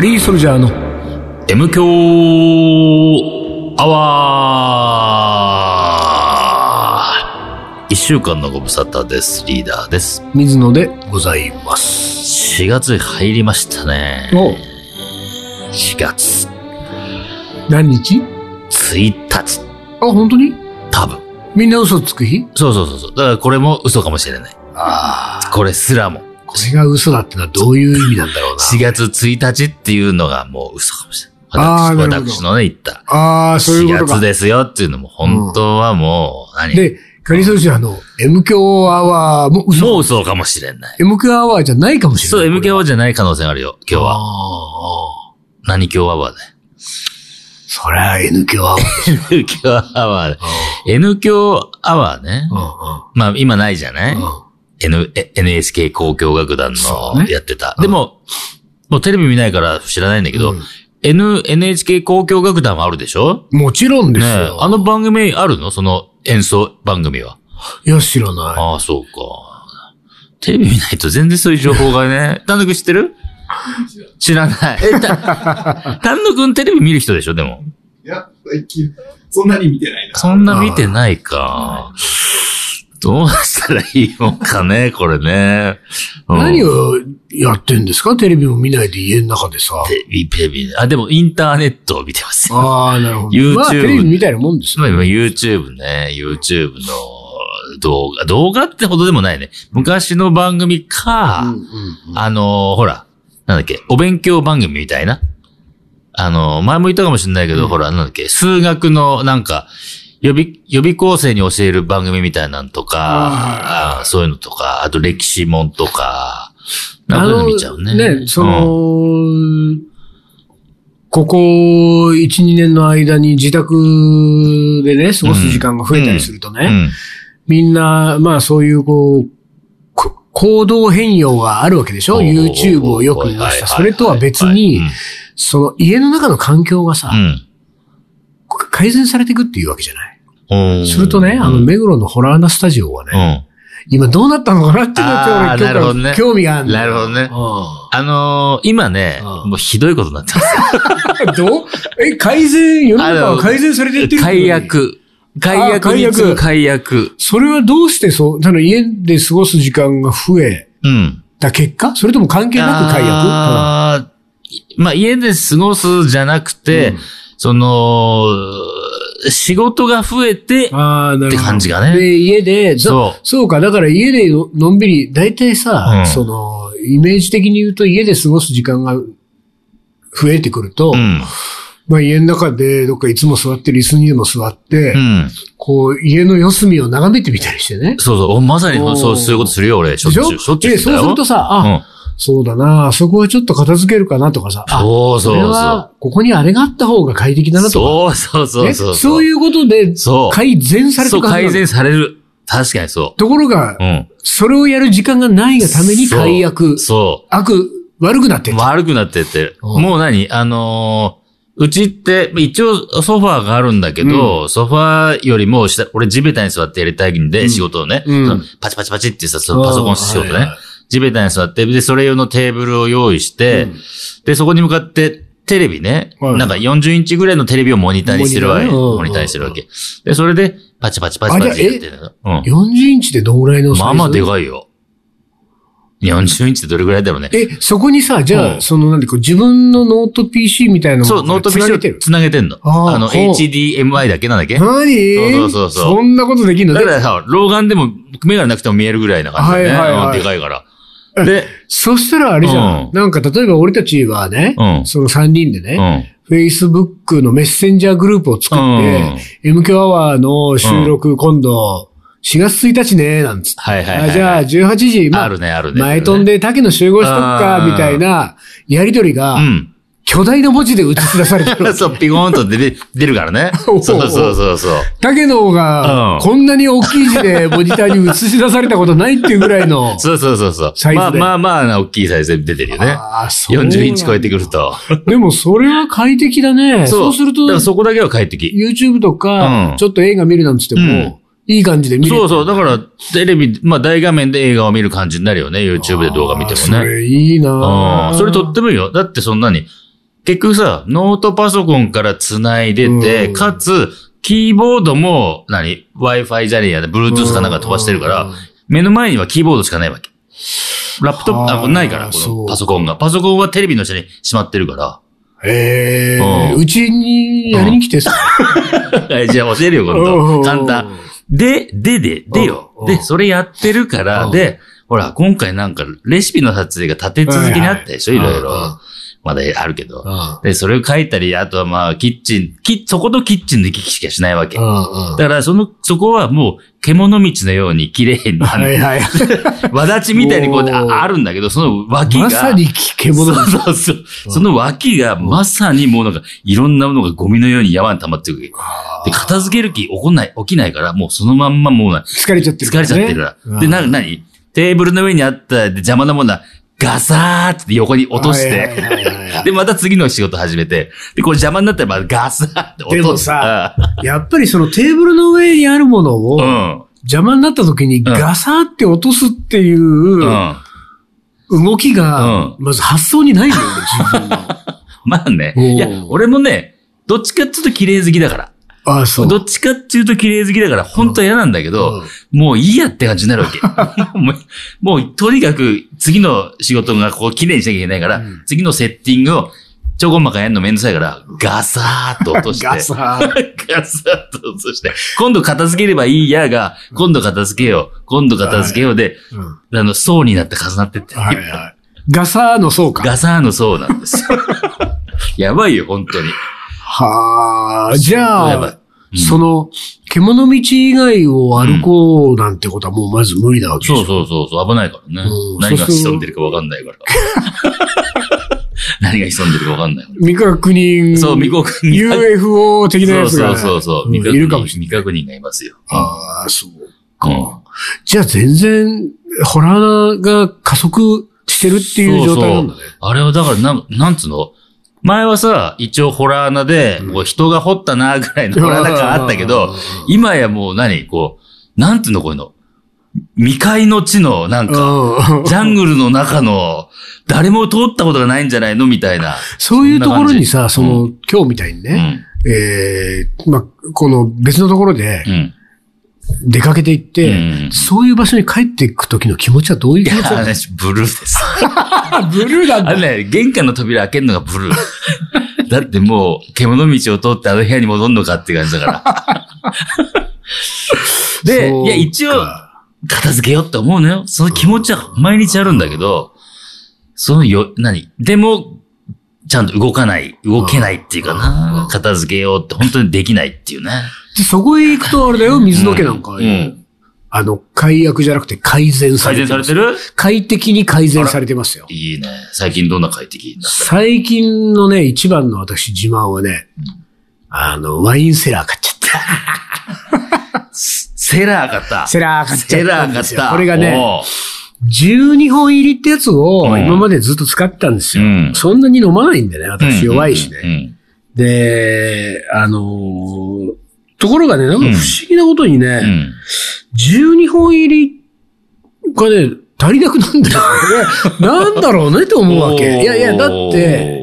カリーソルジャーの M 強アワー一週間のご無沙汰です。リーダーです。水野でございます。4月入りましたね。お4月何日？1日。あ、本当に？多分。みんな嘘つく日？そうそうそうそう。だからこれも嘘かもしれない。ああ。これすらも。これが嘘だってのはどういう意味なんだろうな。4月1日っていうのがもう嘘かもしれない。私私のね、言った。ああ、そういう4ことか。月ですよっていうのも本当はもう、何？で、カリーソルジャーの M 強アワーも嘘。もう嘘かもしれない。M 強アワーじゃないかもしれそう、ない。M 強じゃない可能性があるよ、今日は。は。何強アワーだよ。そりゃ N 強アワー。N 強アワー。N 強アワーね。うんまあ今ないじゃない？N、え NHK 交響楽団のやってた。でも、もうテレビ見ないから知らないんだけど、うん N、NHK 交響楽団はあるでしょ？もちろんですよ。あの番組あるの？その演奏番組は。いや、知らない。ああ、そうか。テレビ見ないと全然そういう情報がね。丹野くん知ってる？知らない。え、た、丹野くんテレビ見る人でしょ？でも。いや、最近、そんなに見てないな。そんな見てないか。どうしたらいいのかね、これね。うん何をやってんですか？テレビも見ないで家の中でさ。テレビ、テレビ。あ、でもインターネットを見てますよ。ああ、なるほど。YouTube まあ、テレビみたいなもんですよ。まあ今 YouTube ね、YouTube の動画、動画ってほどでもないね。昔の番組か、うんうんうんあのーほら、なんだっけ、お勉強番組みたいな。あのー前も言ったかもしれないけど、ほら、なんだっけ、数学のなんか、予備、予備校生に教える番組みたいなんとか、そういうのとか、あと歴史もんとか、なんか見ちゃうね。ね、その、ここ1、2年の間に自宅でね、過ごす時間が増えたりするとね、うん、うん。みんな、まあそういうこう、こ行動変容があるわけでしょ ?YouTube をよく見ました。それとは別に、その家の中の環境がさう、ん。改善されていくっていうわけじゃない？うん。するとね、あの、目黒のホラーナスタジオはうね、ん。今どうなったのかなっていうのあーって俺なるほどね興味があるのなるほどねうあのー今ね、うんもうひどいことになってます。ん どう？え、改善、世の中は改善されていってる解約。解あ約解約に次ぐ解約。それはどうしてそう、あの家で過ごす時間が増えうん。た結果？それとも関係なく解約？あーまあ家で過ごすじゃなくて、うんその、仕事が増えて、ああ、なるほど。って感じがねで、家で、そそうそうか、だから家でののんびり、大体さ、うんその、イメージ的に言うと家で過ごす時間が増えてくると、うん。まあ家の中でどっかいつも座ってる椅子にでも座って、うん。こう家の四隅を眺めてみたりしてね。そうそう。おまさにそう、そういうことするよ、俺。しょっちゅう。しょ？っちゅう。そうするとさ、あ、うん。そうだな、あそこはちょっと片付けるかなとかさ、あ、そうそうこれそは、ここにあれがあった方が快適だう。なとか。そうそうそうねそう。そういうことでそう。改善されてそう、改善される。確かにそところがう。う、ん。それをやる時間がないがために解約、そ悪、悪くなってう。る。悪くなってってる。うんもう何？あのーうちって、一応ソファーがあるんだけど、ソファーよりも下、俺地べたに座ってやりたいんで、うん仕事をね、うんパチパチパチってさ、そのパソコン仕事ね、はいはい地べたに座って、で、それ用のテーブルを用意して、うんで、そこに向かって、テレビね、はいなんか40インチぐらいのテレビをモニターにしてるわけ。モニターにしてるわけ。で、それで、パチパチパチパチやってるの。40インチでどんぐらいのまあまあでかいよ。40インチってどれぐらいだろうね。え、そこにさ、じゃあ、うんその、なんでこう、自分のノート PC みたいなのそう、ノート PC をつなげてんの。あの、HDMI だけ？なんだっけ？何？そうそうそうそうそんなことできるの？でだからさ、老眼でも目がなくても見えるぐらいな感じでね。はいはいはいうんでかいから。で、そしたらあれじゃん。うんなんか、例えば俺たちはね、うんその3人でうね、ん。Facebook のメッセンジャーグループを作って、MQ アワーの収録、今度、4月1日ね、なんつって。はいはいはい。あじゃあ、18時、まあるねあるね前飛んで竹の集合しとくかう、んみたいな、やりとりがう、ん。巨大な文字で映し出されてる。そう、ピコーンと出る出るからね。おそううそうそうそう。竹野がう、んこんなに大きい字でモニターに映し出されたことないっていうぐらいの。そうそうそうそう。サイズでまあまあまあな大きいサイズで出てるよね。あーそうなんだ40インチ超えてくると。でもそれは快適だね。そうするとだか、らそこだけは快適。YouTube とかう、んちょっと映画見るなんつっても、いい感じで見れる。そうそう。だから、テレビ、まあ大画面で映画を見る感じになるよね。YouTube で動画見てもあーそね。れいいなうん。ぁそれとってもいいよ。だってそんなに、結局さ、ノートパソコンから繋いでて、うんかつ、キーボードも、何 ?Wi-Fi じゃねえや、Bluetooth かなんか飛ばしてるからうん、目の前にはキーボードしかないわけ。ラップトップ、あ、はあこれないから、このパソコンが。パソコンはテレビの下にしまってるから。へえ、うんうちにやりに来てさ。はい じゃあ教えるよ、今度。簡単。で、で、で、でようん。で、それやってるから、うんで、ほら、今回なんか、レシピの撮影が立て続けにあったでしょ、いろいろ。まだあるけど。うんで、それを書いたり、あとはまあ、キッチン、きそことキッチンの行き来しかしないわけ。だうんうんから、その、そこはもう、獣道のように綺麗に、はいはい。わだちみたいにこうああるんだけど、その脇が。まさに獣そうそうそう。その脇がまさにもうなんか、いろんなものがゴミのように山に溜まってくるわけ。で、片付ける気起こんない、起きないから、もうそのまんまもうな、疲れちゃってる疲れちゃってるから。で、な、ななにテーブルの上にあったで邪魔なものは、ガサーって横に落として、で、また次の仕事始めて、で、これ邪魔になったらまたガサーって落とす。でもさやっぱりそのテーブルの上にあるものを。邪魔になった時にガサーって落とすっていううん。動きがう、まず発想にないんだよね、自分の。まあね。いや、俺もね、どっちかっていうと綺麗好きだから。ああ、そう。どっちかっていうと綺麗好きだから、本当は嫌なんだけど、もういいやって感じになるわけ。もう、とにかく次の仕事がこう綺麗にしなきゃいけないから、うん次のセッティングをちょこまかやるのめんどくさいから、ガサーっと落として。ガサー。ガサーっと落として。今度片付ければいいやが、今度片付けよう。今度片付けようで、うんあの、層になって重なってって。はいはい。ガサーの層か。ガサーの層なんですよ。やばいよ、本当に。はあ、じゃやばいあ、その、獣道以外を歩こうなんてことはもうまず無理なわけでしょそうそうそうそう、危ないからねうん。何が潜んでるかわかんないから。何が潜んでるかわかんない。未確認。そう未確認 UFO 的なそうやつが。そうそうそう、いるかもしれない。未確認がいますよ。ああ、そううんか。じゃあ全然、ホラーが加速してるっていう状態なんだね。あれはだから、なん、なんつうの？前はさ、一応ホラー穴で、こう人が掘ったなぐらいのホラー穴感あったけど、今やもう何こう、なんていうのこういうの？未開の地の、なんか、うんジャングルの中の、誰も通ったことがないんじゃないのみたいな。そういうところにさ、そんな感の、今日みたいにうね、ん。ええまあ、この別のところでうん。出かけていって、うんそういう場所に帰っていく時の気持ちはどういう気持ちブルーです。ブルーなんあれね、玄関の扉開けるのがブルー。だってもう、獣道を通ってあの部屋に戻んのかって感じだから。で、いや、一応、片付けようって思うのよ。その気持ちは毎日あるんだけど、そのよ、何？でも、ちゃんと動かない、動けないっていうかうな。ん片付けようって本当にできないっていうね。でそこへ行くとあれだよ、水の毛なんか、うんあの、解約じゃなくて改善さ改れてます。善されてる？快適に改善されてますよ。いいね。最近どんな快適？最近のね、一番の私自慢はね、あの、ワインセラー買っちゃった。セラー買った。セラー買っちセゃったラー買っ。た。これがね、12本入りってやつをうん。今までずっと使ってたんですよ。うん。そんなに飲まないんでね、私弱いしね。うん。で、あのーところがね、なんか不思議なことにね、うん。うん12本入りがね、足りなくなるんだよね。なんだろうねって思うわけ。いやいや、だって、、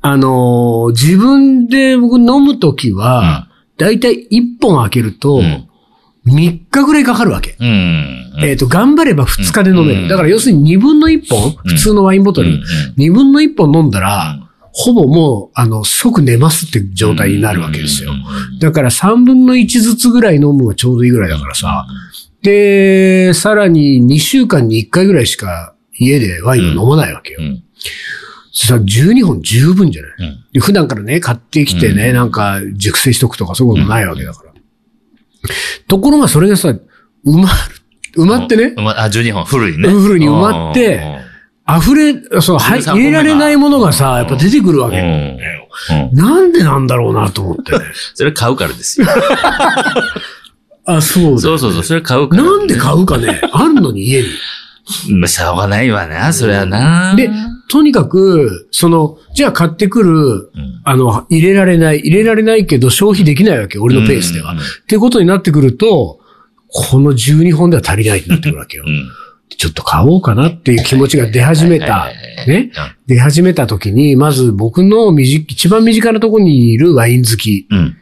あのー自分で僕飲むときは、だいたい1本開けると、うん3日ぐらいかかるわけ。うん。うん。えっ、と、頑張れば2日で飲める。うん。だから要するに2分の1本、普通のワインボトル、うん。2分の1本飲んだら、うん。ほぼもう、あの、即寝ますって状態になるわけですよ。だから3分の1ずつぐらい飲むのがちょうどいいぐらいだからさ。で、さらに2週間に1回ぐらいしか家でワインを飲まないわけよ。うん。さ、12本十分じゃない、うん。で普段からね、買ってきてね、うん。なんか熟成しとくとかそういうことないわけだから。ところがそれがさ、埋まる。埋まってね、うんあ、12本、フルにね。フルに埋まって溢れ、そう、はい、13入れられないものがさ、やっぱ出てくるわけ。ん。うん。なんでなんだろうなと思ってね。それ買うからですよ。あ、そうだそうそうそう、それ買うから。なんで買うかね。あるのに家に。まあ、しょうがないわな、それはな。で、とにかく、その、じゃあ買ってくる、うん、あの、入れられない、入れられないけど消費できないわけ、俺のペースでは。うんっていうことになってくると、この12本では足りないってなってくるわけよう。ん。ちょっと買おうかなっていう気持ちが出始めたね。出始めた時に、まず僕の一番身近なところにいるワイン好き。うん。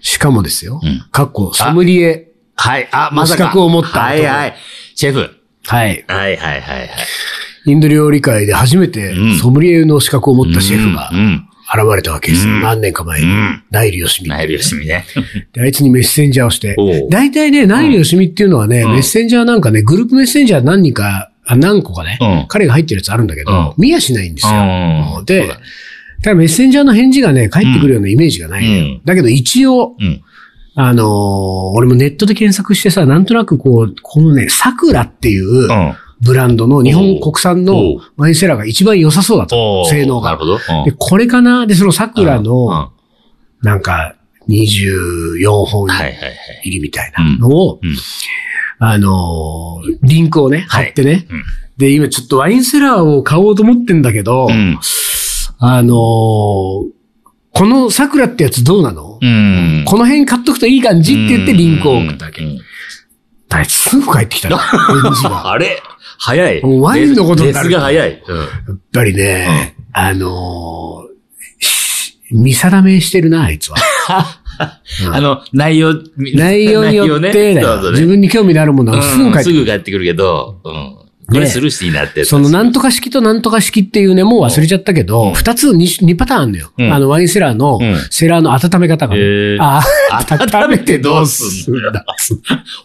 しかもですようん。かっこ、ソムリエ。はい。あ、まさか。資格を持ったはいはい。シェフ。はい。はいはいはいはい。インド料理界で初めてうんソムリエの資格を持ったシェフが。現れたわけですよ。うん何年か前にうん。ナイル・ヨシミ。ナイルよしみね。であいつにメッセンジャーをして。大体ね、ナイル・ヨシミっていうのはね、うんメッセンジャーなんかね、グループメッセンジャー何人か、あ何個かねうん、彼が入ってるやつあるんだけどうん、見やしないんですよ。うんでただメッセンジャーの返事がね、返ってくるようなイメージがないだけど一応、うん。あのー俺もネットで検索してさ、なんとなくこう、このね、桜っていううん。ブランドの日本国産のおうワインセラーが一番良さそうだと性能がなる。ほど。うんで、これかな？で、その桜うんの、なんか、24本はいはいはい。入りみたいなのをあのー、リンクをね、貼ってねうん。で、今ちょっとワインセラーを買おうと思ってんだけどう、ん。あのー、この桜ってやつどうなの？うん。この辺買っとくといい感じって言ってリンクを送ったわけう。んあいつすぐ帰ってきたの。返事が。あれ？早い。ワインのことになるが早い。うんやっぱりね、あのーし見定めしてるな、あいつは。うんあの、内容、内容によってね自分に興味のあるものはすぐうん帰ってすぐ帰ってくるけど、うん。これするしいいなって。そのなんとか式となんとか式っていうね、もう忘れちゃったけうど、ん二つ、二二パターンあるんだよ。うんあの、ワインセラーのうん、セラーの温め方がね。あ温めてどうすんだ？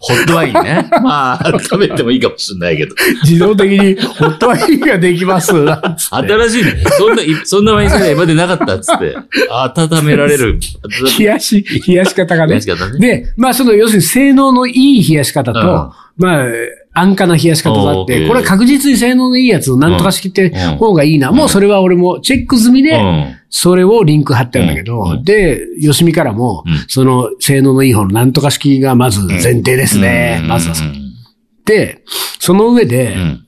ホットワインね。まあ、食べてもいいかもしれないけど。自動的にホットワインができます。新しいね。そんな、いそんなワインセラー今までなかったっつって。温められる。冷やし、冷やし方がね冷や。し方ね。で、まあその、要するに性能のいい冷やし方と、うんまあ、安価な冷やし方があって、これは確実に性能のいいやつをなんとか式ってうん方がいいな。うんもうそれは俺もチェック済みで、うん。それをリンク貼ってあるんだけど、うんで、よしみからも、うんその性能のいい方のなんとか式がまず前提ですね。うんまずはで、その上で、うん。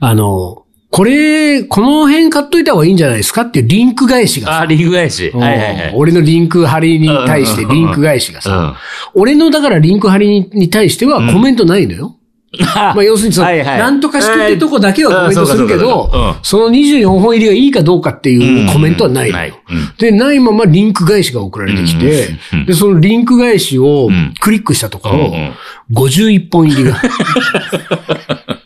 あの、これ、この辺買っといた方がいいんじゃないですかっていうリンク返しがさあ、リング返し。うんはいはいはい。俺のリンク貼りに対してリンク返しがさ、俺のだからリンク貼りにに対してはコメントないのよ。まあ要するにその、なんとか式ってとこだけはコメントするけど、その24本入りがいいかどうかっていうコメントはないで、ないままリンク返しが送られてきてで、そのリンク返しをん。クリックしたところうんうん、51本入りが。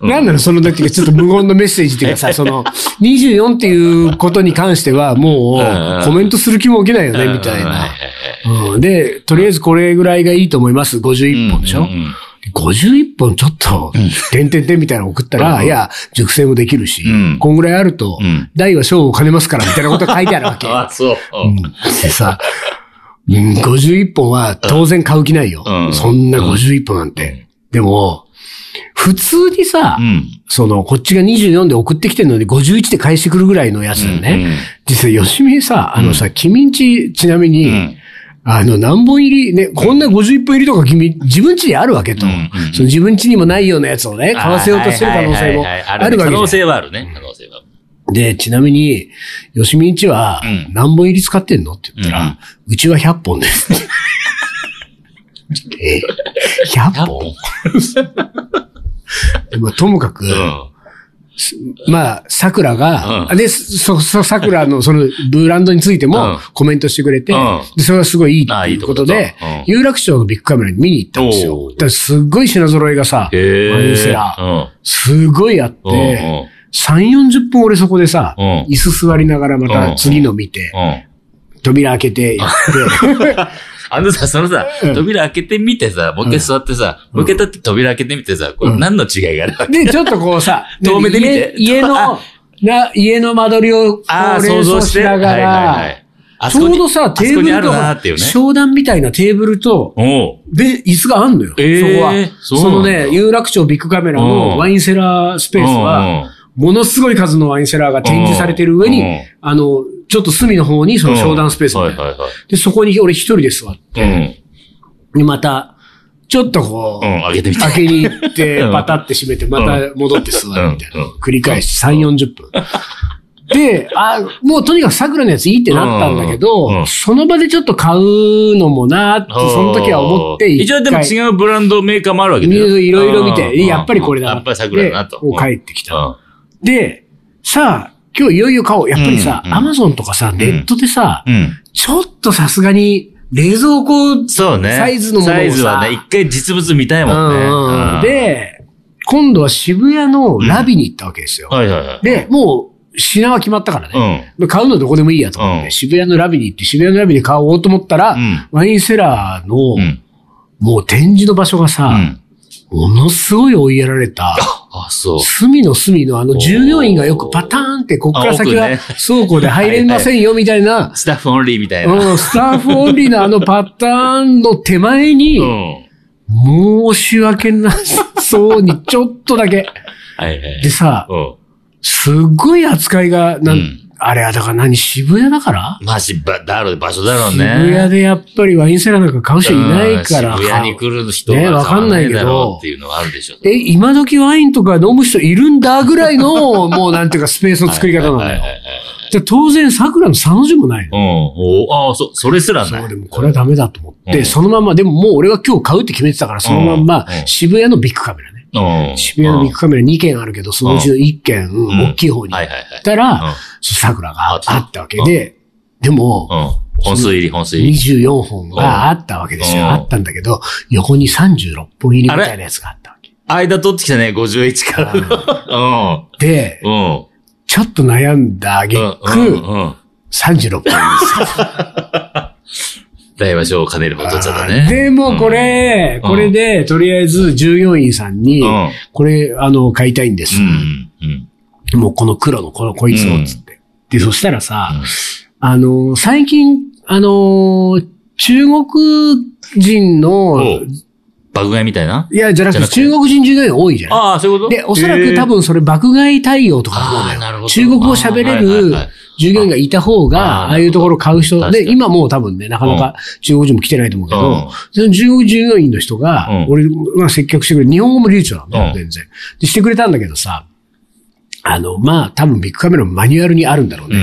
なんなのその時ちょっと無言のメッセージっていうかさ、その、24っていうことに関してはもうコメントする気も起きないよね、みたいな。うんで、とりあえずこれぐらいがいいと思います。51本でしょ？51本ちょっと、てんてんてんみたいなの送ったら、うんいや、熟成もできるしうん、こんぐらいあるとうん、大は小を兼ねますから、みたいなことが書いてあるわけ。あ、そう。うんでさ、うん51本は当然買う気ないよ。うんそんな51本なんて。でも、普通にさ、うん。その、こっちが24で送ってきてるのに51で返してくるぐらいのやつだよね。実際、吉見さ、あのさ、君んち、ちなみに、うんあの、何本入り、ね、こんな51本入りとか君、自分家にあるわけと。うんうんその自分家にもないようなやつをね、買わせようとしてる可能性もあるわけ可能性はあるね。可能性は。んで、ちなみに、吉見んちはうん何本入り使ってんのって言ったら、うちは100本です。え、100本？まあ ともかく、まあ、桜が、うん。で、そ、そ、桜のそのブランドについてうん。もコメントしてくれて、うん。でそれはすごいいいっていうとこことでだうん、有楽町のビッグカメラに見に行ったんですよ。だすっごい品揃えがさ、へえ。ワインセラー、すごいあっうん。て、3、40分俺そこでさ、うん。椅子座りながらまた次の見て。扉開けてやって、あのさ、そのさうん、扉開けてみてさ、もう一回座ってさ、もう一回立って扉開けてみてさ、これ何の違いがあるわけ？で、ちょっとこうさ、遠目で見て家家の、な、家の間取りをこああ、想像し。ながはいはいはら、い。あちょうどさ、テーブルとあそこにあるなっていうね。商談みたいなテーブルと、で、椅子があんのよ。えーそこは。そのね、有楽町ビッグカメラうんのワインセラースペースは、ものすごい数のワインセラーが展示されてる上にうん、あの、ちょっと隅の方にその商談スペースみたいなはいはいはい。で、そこに俺一人で座って、うん。で、また、ちょっとこう、うん、開けてみて。開けに行って う、んパタって閉めて、また戻って座るみたいな。繰り返し3、40分。で、あ、もうとにかく桜のやついいってなったんだけど、うんうんその場でちょっと買うのもなって、その時は思って一応でもう。違うブランドメーカーもあるわけだよ。いろいろ見て、うんやっぱりこれだなやっぱり桜だなと。帰ってきた。うんで、さあ、今日いよいよ買おう。やっぱりさ、アマゾンとかさ、ネットでさ、うん。ちょっとさすがに、冷蔵庫。サイズのものをさサイズはね、一回実物見たいもんね。で、今度は渋谷のラビに行ったわけですよ。で、もう、品は決まったからうね。ん。買うのはどこでもいいやと思って、うん渋谷のラビに行って、渋谷のラビで買おうと思ったら、うんワインセラーの、うん。もう展示の場所がさ、うん。ものすごい追いやられた、あ、そう。隅の隅のあの従業員がよくパターンって、こっから先は倉庫で入れませんよみたいな、スタッフオンリーみたいな。うん、スタッフオンリーのあのパターンの手前に、うん。申し訳なさそうにちょっとだけ。はいはい。でさ、うん。すっごい扱いが、なん、うんあれはだから何渋谷だから？まあ、しば、だろう、場所だろう渋ね。谷でやっぱりワインセラーなんか買う人いないから。うん渋谷に来る人ねがわかんないけどっていうのはあるでしょ。え、今時ワインとか飲む人いるんだぐらいの、もうなんていうかスペースの作り方なのよはいはい。はいはいで当然桜の佐の字もないの。うん。おああ、そ、それすらない。そう、でもこれはダメだと思って、うんそのまんま、でももう俺は今日買うって決めてたから、そのまんまうんうん渋谷のビッグカメラね。うん。渋谷のビッグカメラ2軒あるけど、そのうちの1軒、ん大きい方に行っ。たら、うん桜があったわけで、でも、うん。本数入り、本数入り。24本があったわけですよ。うんあったんだけど、横に36本入りみたいなやつがあったわけ。間取ってきたね、51から。で。ちょっと悩んだ挙うん。句、うん。36本 大和賞を兼ねるほどちゃ。ね。でもこれ、うんこれで、とりあえず従業員さんにうん、これ、あの、買いたいんです。もうこの黒の、このこいつを、つって。で、そしたらさうん、あの、最近、あの、中国人のお、爆買いみたいな？いや、じゃなくて中国人従業員多いじゃん。ああ、そういうこと？で、おそらく多、分それ爆買い対応とかの方だよ。あーなるほど。中国語喋れるはい従業員がいた方が、ああいうところ買う人、で、今もう多分ね、なかなか中国人も来てないと思うけうん。ど、その中国従業員の人がうん、俺が接客してくれる、日本語も流暢なんだよ、うん。全然。で、してくれたんだけどさ、あの、まあ、多分ビッグカメラのマニュアルにあるんだろうね。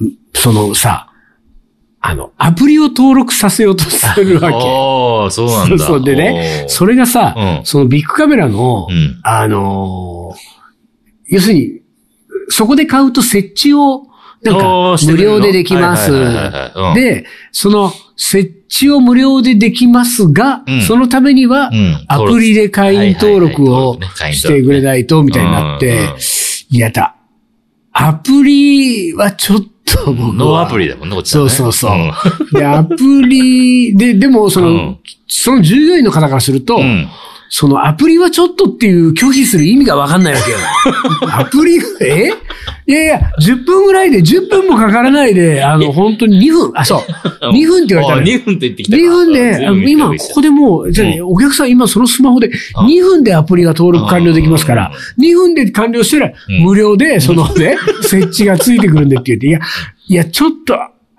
うん。そのさ、あの、アプリを登録させようとするわけ。ああ、そうなんだ。そうでね、それがさ、うん。そのビッグカメラの、うん。あのー要するに、そこで買うと設置を、なんおか無料でできます。で、その設置を無料でできますが、うん。そのためにはうん、アプリで会員登録をしてくれないと、みたいになっうんてうん、いやだ。アプリはちょっと僕は。ノーアプリだもんね、こっちはねそうそうそう。んで、アプリで、でも、その、うんその従業員の方からすると、うん。そのアプリはちょっとっていう拒否する意味がわかんないわけよ。アプリ、え？いやいや、10分ぐらいで、10分もかからないで、あの、本当に2分、あ、そう、2分って言われたら、あ2分って言ってきた。2か分で、今、ここでもう、じゃあねお客さん今そのスマホで、2分でアプリが登録完了できますから、2分で完了したら、うん。無料で、そのね、設置がついてくるんでって言って、いや、いや、ちょっと、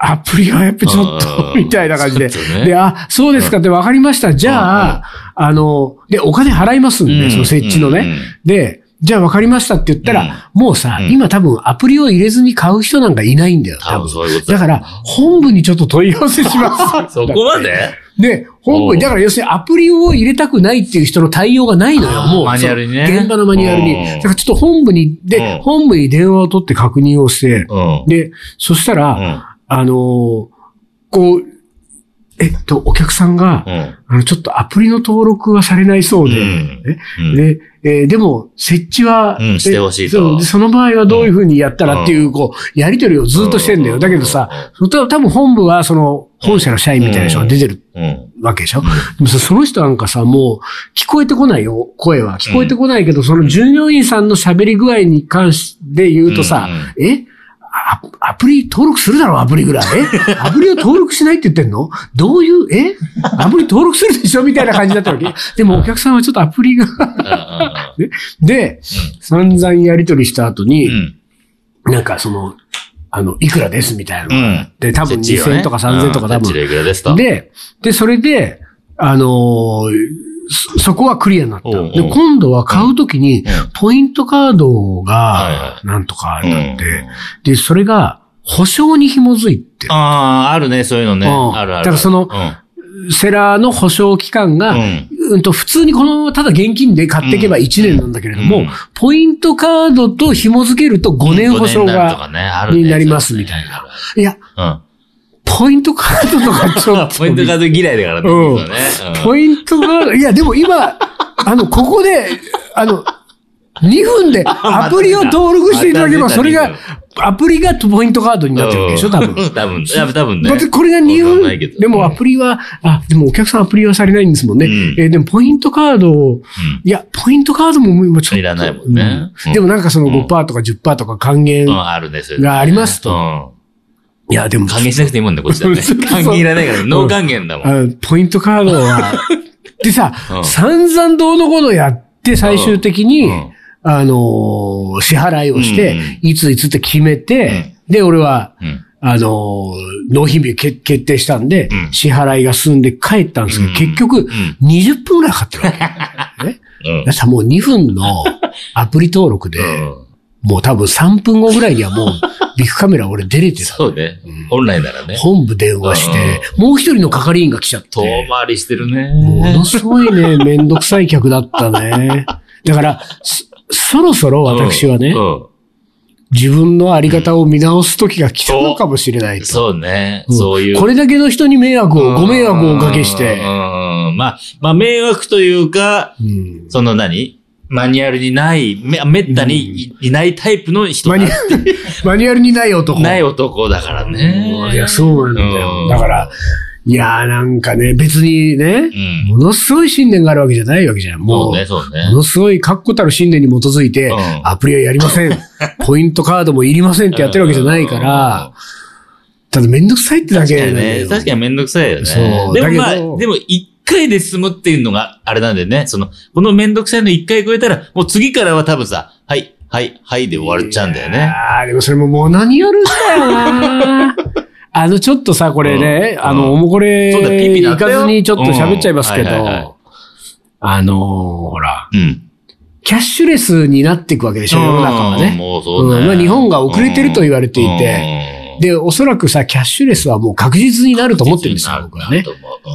アプリはやっぱちょっと、うんみたいな感じで。ねで、あ、そうですかって分かりました。じゃあ、あの、で、お金払いますんで、うんその設置のね。うんうんで、じゃあ分かりましたって言ったら、もうさ、うん今多分アプリを入れずに買う人なんかいないんだよ、多分。そういうことだから、本部にちょっと問い合わせします。そこまで？で、本部に、だから要するにアプリを入れたくないっていう人の対応がないのよ、もう。マニュアルにね現場のマニュアルに。うんだからちょっと本部に、で、うん本部に電話を取って確認をして、うん。で、そしたら、うん。あのーこう、えっと、お客さんが、うん。あの、ちょっとアプリの登録はされないそうで、うん。え？うん。で、えーでも、設置は、うんしてほしいと。えそその場合はどういうふうにやったらっていう、こう、やりとりをずっとしてんだよ。うん。だけどさ、多分本部は、その、本社の社員みたいな人が出てるうん。わけでしょ、でもさその人なんかさ、もう、聞こえてこないよ、声は。聞こえてこないけど、その従業員さんの喋り具合に関して言うとさ、え？アアプリ登録するだろ、アプリぐらい？え アプリを登録しないって言ってんの？どういう、え？アプリ登録するでしょみたいな感じだったわけ。でもお客さんはちょっとアプリがうん で、散々やりとりした後に、うん。なんかその、あの、いくらですみたいなのがあうん。多分2000とか3000とか多分。で、で、それで、あのーそそこはクリアになった。で、今度は買うときにん、ポイントカードはいがは、なんとかなってうん、で、それが、保証に紐づいてる。ああ、あるね、そういうのね。うん。あるある。だからそのうん。セラーの保証期間が、うん。うんと、普通にこの、ただ現金で買っていけば1年なんだけれども、うん。ポイントカードと紐づけると5年保証が、になりますみたいな。いや、うん。ポイントカードとかちょっと。ポイントカード嫌いだからね。うんポイントカード、いや、でも今、あの、ここで、あの、2分でアプリを登録していただければ、それがアプリがポイントカードになってるでしょ、多分。うん多分。多分ね。だってこれが2分、でもアプリは、あ、でもお客さんアプリはされないんですもんね。うんえーでもポイントカードを、いや、ポイントカードも今ちょっと。いらないもんねでもなんかそのうん5%とか10%とか還元がありますと。うん。いや、でも、還元しなくていいもんね、こっちだね。還元いらないから、ノー還元だもん。あポイントカードは、でさ、うん。散々どうのこうのやって最終的に、うん。あのー支払いをして、うん。いついつって決めて、で、俺は、うん。あのー納品日決決定したんで、うん。支払いが済んで帰ったんですけど、うん。結局、ん。20分ぐらいかかってるわけ。ねうん。だからもう2分のアプリ登録で、もう多分3分後ぐらいにはもう、ビッグカメラ俺出れてた。そうね。本来ならね。本部電話して、もう一人の係員が来ちゃって。遠回りしてるね。ものすごいね、めんどくさい客だったね。だから、そそろそろ私はね、うん。自分のあり方を見直す時が来たのかもしれないと。そうね。うんそういう。これだけの人に迷惑を、ご迷惑をおかけしてう、ん。まあ、まあ、迷惑というか、うんその何？マニュアルにない、め、めったにいいないタイプの人だマニュアル、マニュアルにない男。ない男だからね。いや、そうなんだよ。だから、いやーなんかね、別にね、うん。ものすごい信念があるわけじゃないわけじゃん。もう、そうね、そうね。ものすごい確固たる信念に基づいて、うんアプリはやりません。ポイントカードもいりませんってやってるわけじゃないから、ただめんどくさいってだ。けだよ。確かにめんどくさいよね。そうでもまあでも一回で済むっていうのがあれなんでね。その、このめんどくさいの一回超えたら、もう次からは多分さ、はい、はい、はいで終わっちゃうんだよね。ああ、でもそれももう何やるんだよな あの、ちょっとさ、これね、うんあの、おもこれ、そうだピーピ行かずにちょっと喋っちゃいますけうんはいはいはいど、あのー、ほら、うん。キャッシュレスになっていくわけでしょ、世の中はうんね。もうそうね。うんまあ日本が遅れてると言われていてうん、で、おそらくさ、キャッシュレスはもう確実になると思ってるんですよ、僕はね。。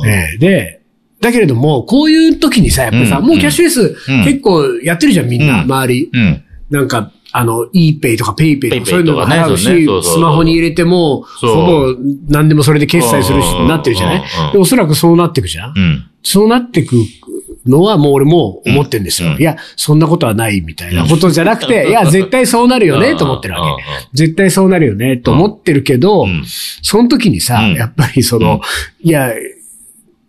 ええで、だけれども、こういう時にさ、やっぱりさ、うんもうキャッシュレスうん結構やってるじゃん、みんな、うん周り。うん。なんか、あの、ePay とか PayPay とかそういうのがとかね払うし、スマホに入れても、ほぼ何でもそれで決済するしう。ん、なってるじゃなう。ん。いで、おそらくそうなっていくじゃん？うん。そうなっていくのはもう俺も思ってるんですよ。うん。いや、そんなことはないみたいなことじゃなくて、いや、絶対そうなるよね、と思ってるわけ。絶対そうなるよね、と思ってるけど、うん。その時にさ、うん。やっぱりその、うん。いや、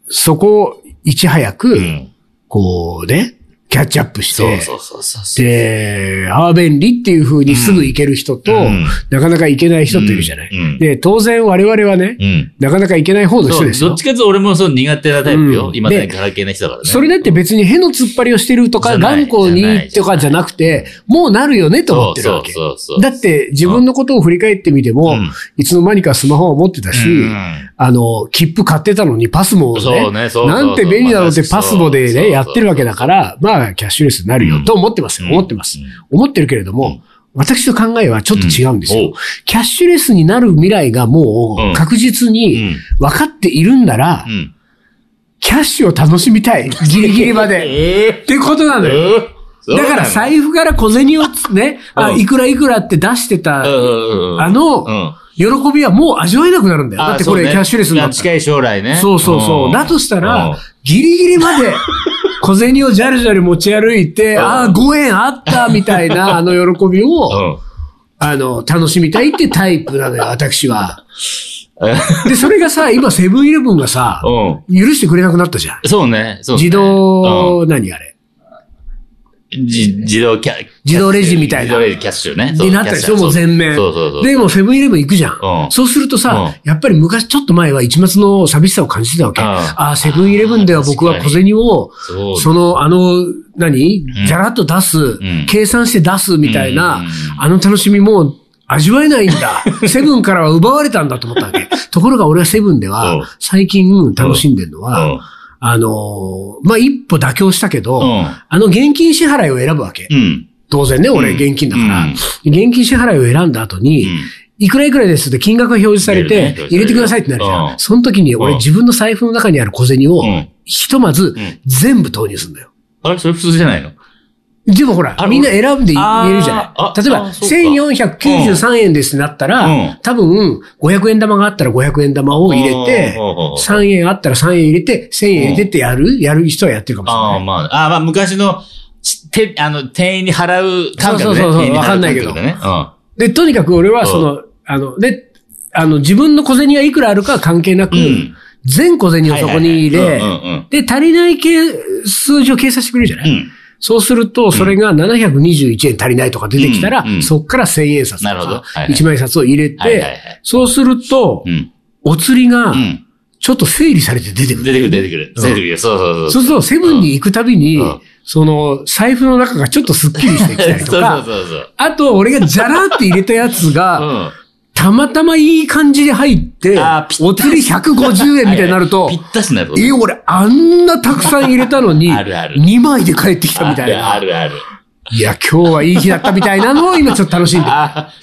そこをいち早く、うん。こうね、キャッチアップして。で、ああ、便利っていう風にすぐ行ける人と、うんなかなか行けない人っているじゃない。で、当然我々はね、うん。なかなか行けない方の人ですよどっ。ちかというと俺もそう苦手なタイプよう。ん今だガラケーな人だからね。それだって別にへの突っ張りをしてるとか、頑固にとかじゃなくて、もうなるよねと思ってるわけ。そうそうそうそうだって自分のことを振り返ってみても、うんいつの間にかスマホを持ってたし、うんあの、切符買ってたのにパスモをね、なんて便利なのってパスモでね、やってるわけだから、まあ、キャッシュレスになるよ、うん。と思ってますよ、うん。思ってます。うん。思ってるけれども、うん。私の考えはちょっと違うんですよ。キャッシュレスになる未来がもう確実に分かっているんなら、うん。キャッシュを楽しみたい。ギリギリまで。えってことなのよ。えだから財布から小銭をつね、あ、うん。いくらいくらって出してた、ああの、うん喜びはもう味わえなくなるんだよ。だってこれキャッシュレスになったら近い将来ね。そうそうそう。んだとしたうんら、ギリギリまで 小銭をジャルジャル持ち歩いて、うんああ、5円あったみたいな あの喜びを、うんあの、楽しみたいってタイプなのよ、私は。え で、それがさ、今セブンイレブンがさ、うん。許してくれなくなったじゃん。そうね。そうね自動、何あれ。うんじ自動キャ、自動レジみたいな自動レジキャッシュね。になったでしょもう全面。そうそうそう。で、もうセブンイレブン行くじゃん。うんそうするとさ、うやっぱり昔ちょっと前は一末の寂しさを感じてたわけ。うんああ、セブンイレブンでは僕は小銭を、その、あの、何？んじゃらっと出す、ん計算して出すみたいな、うんあの楽しみもう味わえないんだ。セブンからは奪われたんだと思ったわけ。ところが俺はセブンでうんは、最近楽しんでるのは、うんあのーまあ、一歩妥協したけど、うん。あの現金支払いを選ぶわけ。うん。当然ね、俺うん現金だから。うん現金支払いを選んだ後に、うんいくらいくらですって金額が表示されて入れてくださいってなるじゃん。うんその時に俺うん自分の財布の中にある小銭をうん、ひとまずん全部投入するんだよ。あれそれ普通じゃないの？でもほらみんな選んで入れるじゃない。例えば、あそうか。1493円ですってなったら、うん。多分、500円玉があったら500円玉を入れて、うんうんうんうん3円あったら3円入れて、1000円入れてってやる、やる人はやってるかもしれああ、ない。まあ、ああ、まあ、昔の、ちて、あの、店員に払う感覚ね。そうそうそうわかんないけど。感覚でね。で、とにかく俺はその、あの、で、あの、自分の小銭がいくらあるかは関係なく、うん。全小銭をそこに入れで、足りない系数字を計算してくれるじゃない、うん。うん。そうすると、それが721円足りないとか出てきたら、うんうんそっから1000円札とか、はいはい1万円札を入れて、そうすると、うん。お釣りがう、ん。ちょっと整理されて出てくる。出てくる、出てくる。出てくるよ。そうそうそう。そうすると、セブンに行くたびに、うんその、財布の中がちょっとスッキリしてきたりとか、そうそうそう。あと、俺がジャラーって入れたやつが、うん。たまたまいい感じで入ってお釣り150円みたいになると ぴ、ったしなる。え、俺あんなたくさん入れたのに、あるある2枚で帰ってきたみたいな。あるある。いや、今日はいい日だったみたいなのを今ちょっと楽しんで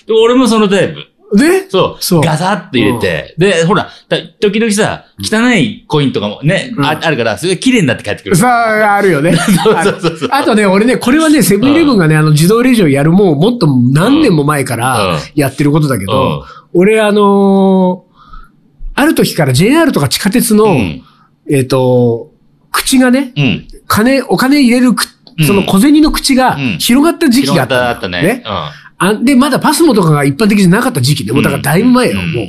俺もそのタイプ。で？そう。そうガサッと入れて。で、ほら、だ時々さ、汚いコインとかもね、ああるから、それが綺麗になって帰ってくる。さあ、あるよね。そうそうそうそうあとね、俺ね、これはね、セブンイレブンがね、あの、自動レジをやるもう、もっと何年も前かうんらやってることだけうんど、俺、あのーある時から JR とか地下鉄の、うん。えっと、口がね、うん。金、お金入れるく、その小銭の口がうん広がった時期があった広がったね。あで、まだパスモとかが一般的じゃなかった時期で、もうだからだいぶ前よ、うん。もう。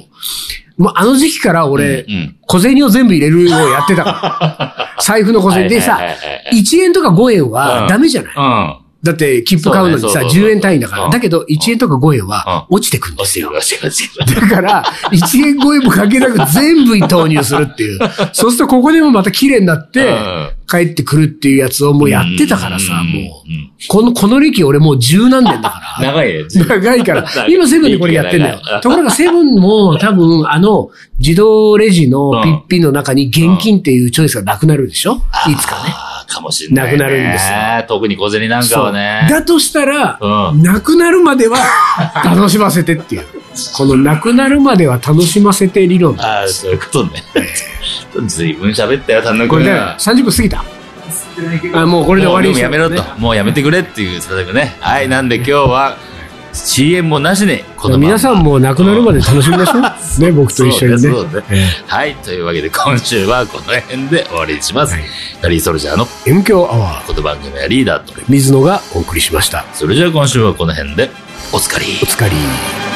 もうあの時期から俺、小銭を全部入れるようやってたから。財布の小銭。でさはいはいはいはい、1円とか5円はうん。ダメじゃない、うん。だって切符買うのにさ、そうねそうそうそう10円単位だから。うんだけど、1円とか5円はう落ちてくんですよ。だから、1円5円も関係なく全部に投入するっていう。そうするとここでもまた綺麗になってうん、帰ってくるっていうやつをもうやってたからさ、うんもう。うんこの、この歴俺もう十何年だから。長いね。長いから。今セブンでこれやってんだよ。ところがセブンも多分あの自動レジのピッピの中に現金っていうチョイスがなくなるでしょ？いつかね。かもしれない、ね。なくなるんですよ。特に小銭なんかはね。だとしたら、うんなくなるまでは 楽しませてっていう。このなくなるまでは楽しませて理論。ああ、そういうことね。ずいぶん喋ったよ、丹野これねくんが。、30分過ぎた。あ、もうこれで終わりにしようもうやめろと。もうやめてくれっていう、佐々木ね。はい、なんで今日は CM もなしに、この皆さんもなくなるまで楽しみましょう。ね、僕と一緒にね。はい、というわけで今週はこの辺で終わりにします。はいダリーソルジャーのえ M 強アワー、この番組はリーダーと。水野がお送りしました。それじゃあ今週はこの辺で、おつかり。お疲れ。